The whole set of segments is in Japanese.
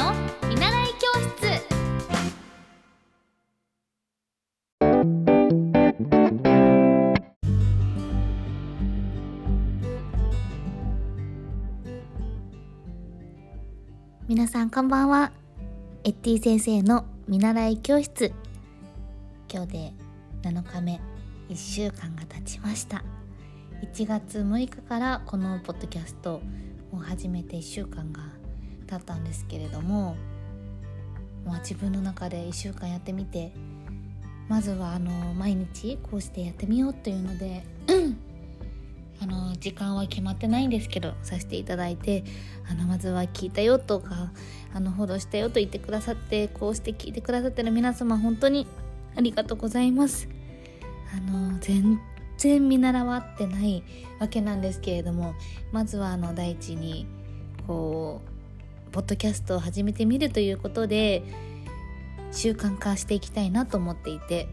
の見習い教室。皆さんこんばんは。エッティ先生の見習い教室。今日で7日目。1週間が経ちました。1月6日からこのポッドキャストを始めて1週間が経ったんですけれども、まあ、自分の中で1週間やってみてまずはあの毎日こうしてやってみようというのであの時間は決まってないんですけどさせていただいてあのまずは聞いたよとかあのフォローしたよと言ってくださってこうして聞いてくださってる皆様本当にありがとうございます。あの全然見習わってないわけなんですけれどもまずはあの第一にこうポッドキャストを始めてみるということで習慣化していきたいなと思っていて。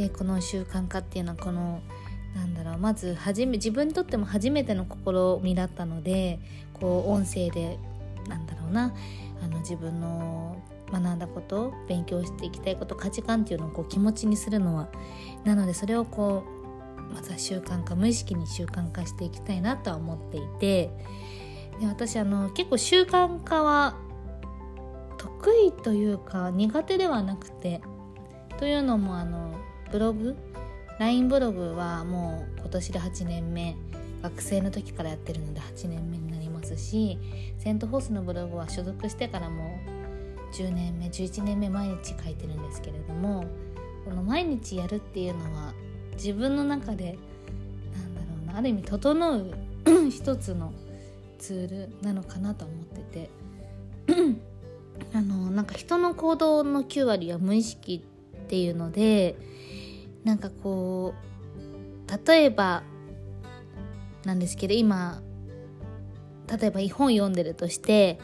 でこの習慣化っていうのはこのなんだろうまず初め自分にとっても初めての試みだったのでこう音声でなんだろうなあの自分の学んだこと勉強していきたいこと価値観っていうのをこう気持ちにするのはなのでそれをこうまずは習慣化無意識に習慣化していきたいなとは思っていてで私あの結構習慣化は得意というか苦手ではなくてというのもあのブログ LINE ブログはもう今年で8年目。学生の時からやってるので8年目になりますしセント・フォースのブログは所属してからもう10年目11年目毎日書いてるんですけれどもこの毎日やるっていうのは自分の中でなんだろうなある意味整う 一つのツールなのかなと思ってて あのなんか人の行動の9割は無意識っていうのでなんかこう例えばなんですけど今例えば本読んでるとして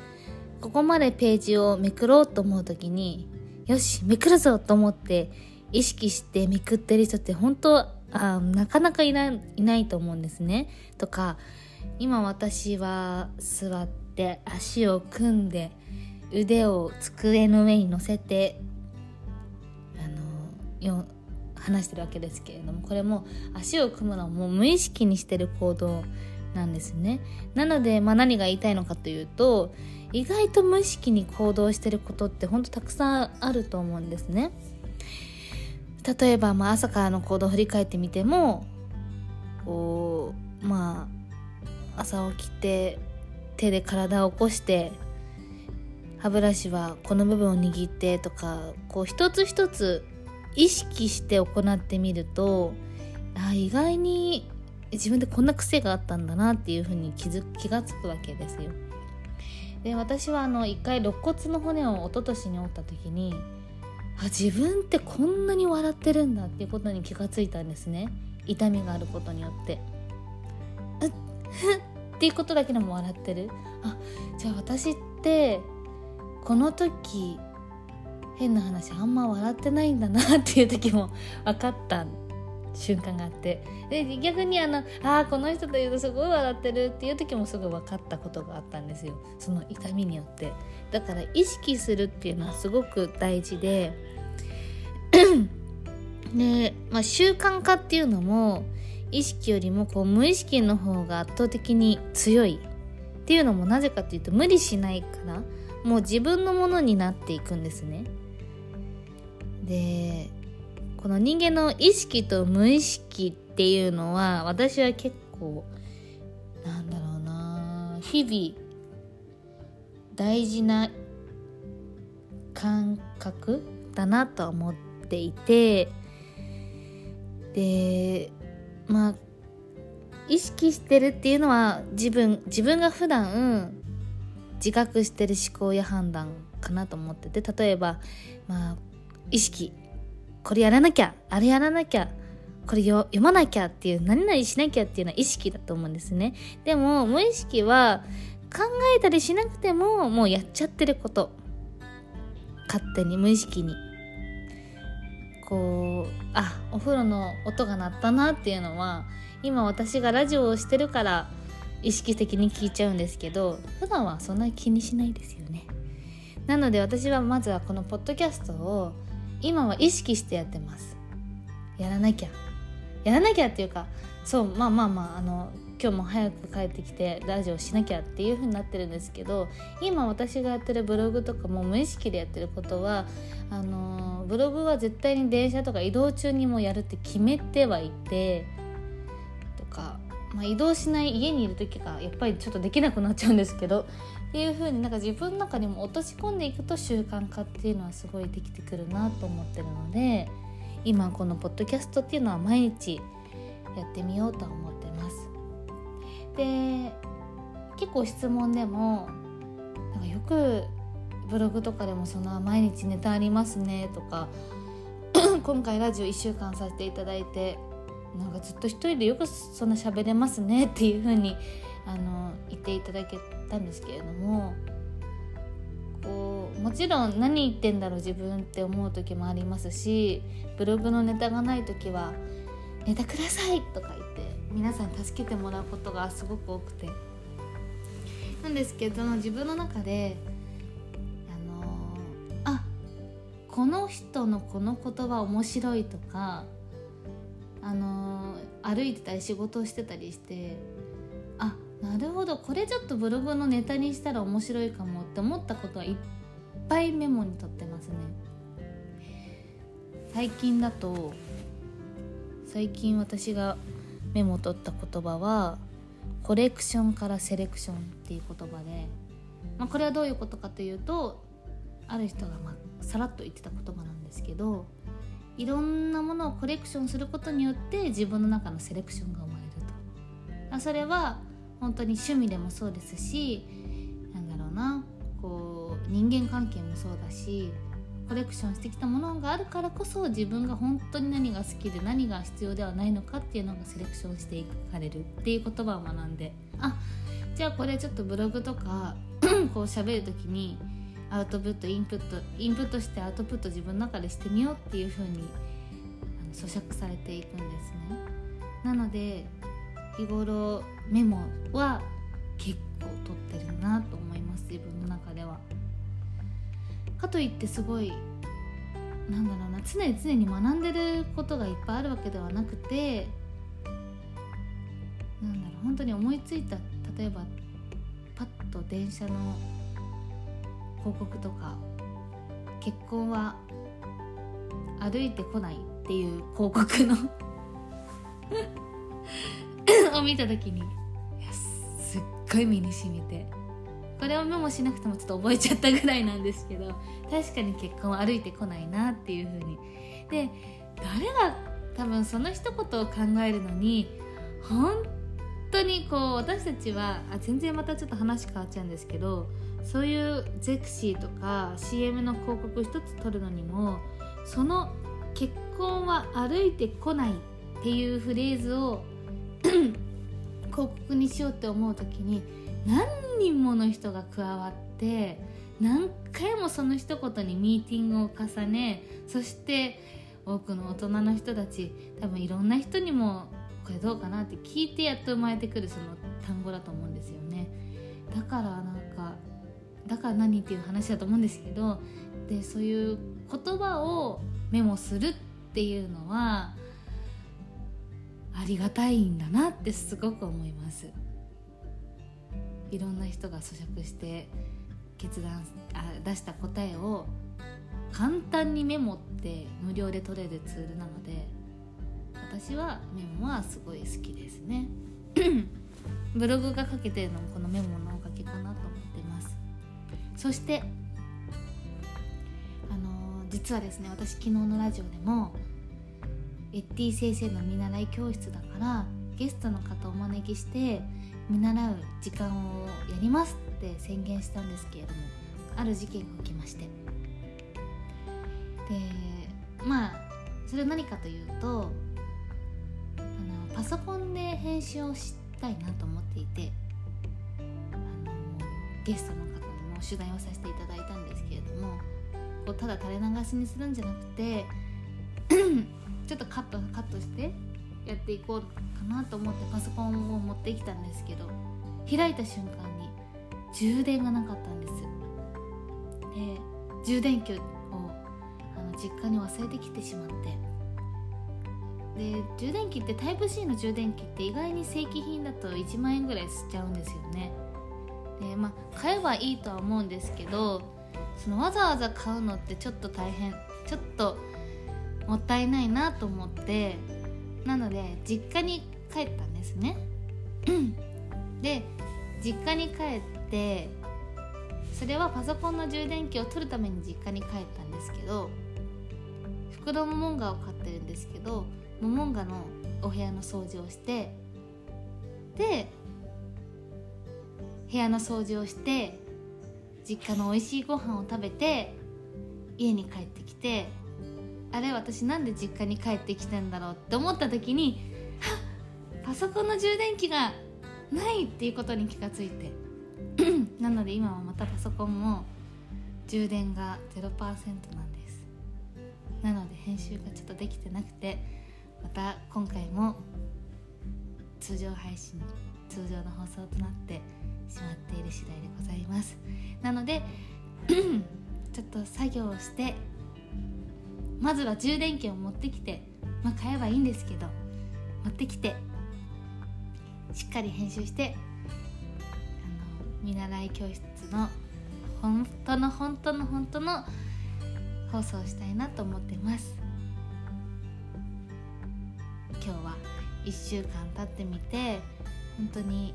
ここまでページをめくろうと思う時によしめくるぞと思って意識してめくってる人って本当あなかなかいないないと思うんですね。とか今私は座って足を組んで腕を机の上に乗せてあのよ話してるわけですけれどもこれも足を組むのはもう無意識にしてる行動なんですね。なので、まあ、何が言いたいのかというと意外と無意識に行動してることってほんとたくさんあると思うんですね。例えば、まあ、朝からの行動を振り返ってみてもこうまあ朝起きて手で体を起こして歯ブラシはこの部分を握ってとかこう一つ一つ意識して行ってみるとあ意外に自分でこんな癖があったんだなっていうふうに気づ気が付くわけですよ。で私はあの一回肋骨の骨を一昨年に折った時にあ自分ってこんなに笑ってるんだっていうことに気がついたんですね痛みがあることによって。っていうことだけでも笑ってる。あじゃあ私ってこの時変な話あんま笑ってないんだな っていう時も分かった瞬間があって。で逆にあのあこの人というとすごい笑ってるっていう時もすぐ分かったことがあったんですよ。その痛みによって。だから意識するっていうのはすごく大事で。で、まあ、習慣化っていうのも意識よりもこう無意識の方が圧倒的に強いっていうのもなぜかっていうと無理しないからもう自分のものになっていくんですね。でこの人間の意識と無意識っていうのは私は結構なんだろうな日々大事な感覚だなと思っていてでまあ意識してるっていうのは自分自分が普段自覚してる思考や判断かなと思ってて例えばまあ意識これやらなきゃあれやらなきゃこれ読まなきゃっていう何々しなきゃっていうのは意識だと思うんですね。でも無意識は考えたりしなくてももうやっちゃってること。勝手に無意識に。こうあお風呂の音が鳴ったなっていうのは今私がラジオをしてるから意識的に聞いちゃうんですけど普段はそんなに気にしないですよね。なので私はまずはこのポッドキャストを今は意識してやってます。やらなきゃ。やらなきゃっていうかそうまあまあまああの今日も早く帰ってきてラジオしなきゃっていう風になってるんですけど今私がやってるブログとかも無意識でやってることはあのブログは絶対に電車とか移動中にもやるって決めてはいてとか、まあ、移動しない家にいる時がやっぱりちょっとできなくなっちゃうんですけどっていう風になんか自分の中にも落とし込んでいくと習慣化っていうのはすごいできてくるなと思ってるので今このポッドキャストっていうのは毎日やってみようと思ってます。で結構質問でもなんかよくブログとかでもその毎日ネタありますねとか 今回ラジオ1週間させていただいてなんかずっと一人でよくそんな喋れますねっていう風にあの言っていただけたんですけれどもこうもちろん何言ってんだろう自分って思う時もありますしブログのネタがない時は「ネタください!」とか言って皆さん助けてもらうことがすごく多くて。なんですけど自分の中であのあこの人のこの言葉面白いとかあの歩いてたり仕事をしてたりしてあなるほどこれちょっとブログのネタにしたら面白いかもって思ったことはいっぱいメモに取ってますね。最近だと最近私がメモ取った言葉はコレクションからセレクションっていう言葉で、まあ、これはどういうことかというとある人がまあさらっと言ってた言葉なんですけどいろんなものをコレクションすることによって自分の中のセレクションが生まれると。それは本当に趣味でもそうですしなんだろうなこう人間関係もそうだしコレクションしてきたものがあるからこそ自分が本当に何が好きで何が必要ではないのかっていうのがセレクションしていかれるっていう言葉を学んであじゃあこれちょっとブログとか こう喋る時にアウトプットインプットインプットしてアウトプット自分の中でしてみようっていう風に咀嚼されていくんですね。なので日頃メモは結構取ってるなと思います自分の中では。かといってすごいなんだろうな常に常に学んでることがいっぱいあるわけではなくてなんだろう本当に思いついた例えばパッと電車の広告とか結婚は歩いてこないっていう広告の を見た時にすっごい身に染みて。これをメモしなくてもちょっと覚えちゃったぐらいなんですけど確かに結婚は歩いてこないなっていう風に。で誰が多分その一言を考えるのに本当にこう私たちはあ全然またちょっと話変わっちゃうんですけどそういうゼクシーとか CM の広告一つ取るのにもその結婚は歩いてこないっていうフレーズを 広告にしようって思う時に何人もの人が加わって何回もその一言にミーティングを重ねそして多くの大人の人たち多分いろんな人にもこれどうかなって聞いてやっと生まれてくるその単語だと思うんですよね。だからなんかだから何っていう話だと思うんですけどでそういう言葉をメモするっていうのはありがたいんだなってすごく思います。いろんな人が咀嚼して決断あ出した答えを簡単にメモって無料で取れるツールなので私はメモはすごい好きですね。ブログが書けてるのもこのメモのおかげかなと思ってます。そしてあのー、実はですね私昨日のラジオでもエッティ先生の見習い教室だからゲストの方をお招きして見習う時間をやりますって宣言したんですけれどもある事件が起きまして。でまあそれは何かというとあのパソコンで編集をしたいなと思っていてあのゲストの方にも取材をさせていただいたんですけれどもこうただ垂れ流しにするんじゃなくて ちょっとカットカットしてっていこうかなと思ってパソコンを持ってきたんですけど開いた瞬間に充電がなかったんです。で充電器をあの実家に忘れてきてしまって。で充電器ってタイプ C の充電器って意外に正規品だと1万円ぐらいしちゃうんですよね。でまあ買えばいいとは思うんですけどそのわざわざ買うのってちょっと大変ちょっともったいないなと思ってなので実家に帰ったんですね。で実家に帰ってそれはパソコンの充電器を取るために実家に帰ったんですけど袋モモンガを飼ってるんですけどモモンガのお部屋の掃除をしてで部屋の掃除をして実家の美味しいご飯を食べて家に帰ってきてあれ私なんで実家に帰ってきてんだろうって思った時にパソコンの充電器がないっていうことに気がついて。なので今はまたパソコンも充電が0%なんです。なので編集がちょっとできてなくてまた今回も通常配信通常の放送となってしまっている次第でございます。なので ちょっと作業をしてまずは充電器を持ってきてまあ買えばいいんですけど持ってきてしっかり編集してあの見習い教室の本当の本当の本当の放送したいなと思ってます。今日は1週間経ってみて本当に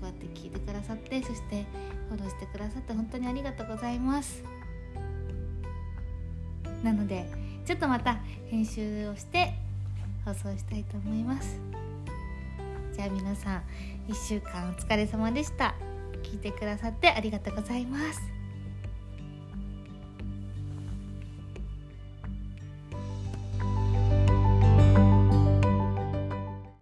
こうやって聞いてくださってそしてフォローしてくださって本当にありがとうございます。なのでちょっとまた編集をして放送したいと思います。じゃあ皆さん1週間お疲れ様でした。聞いてくださってありがとうございます。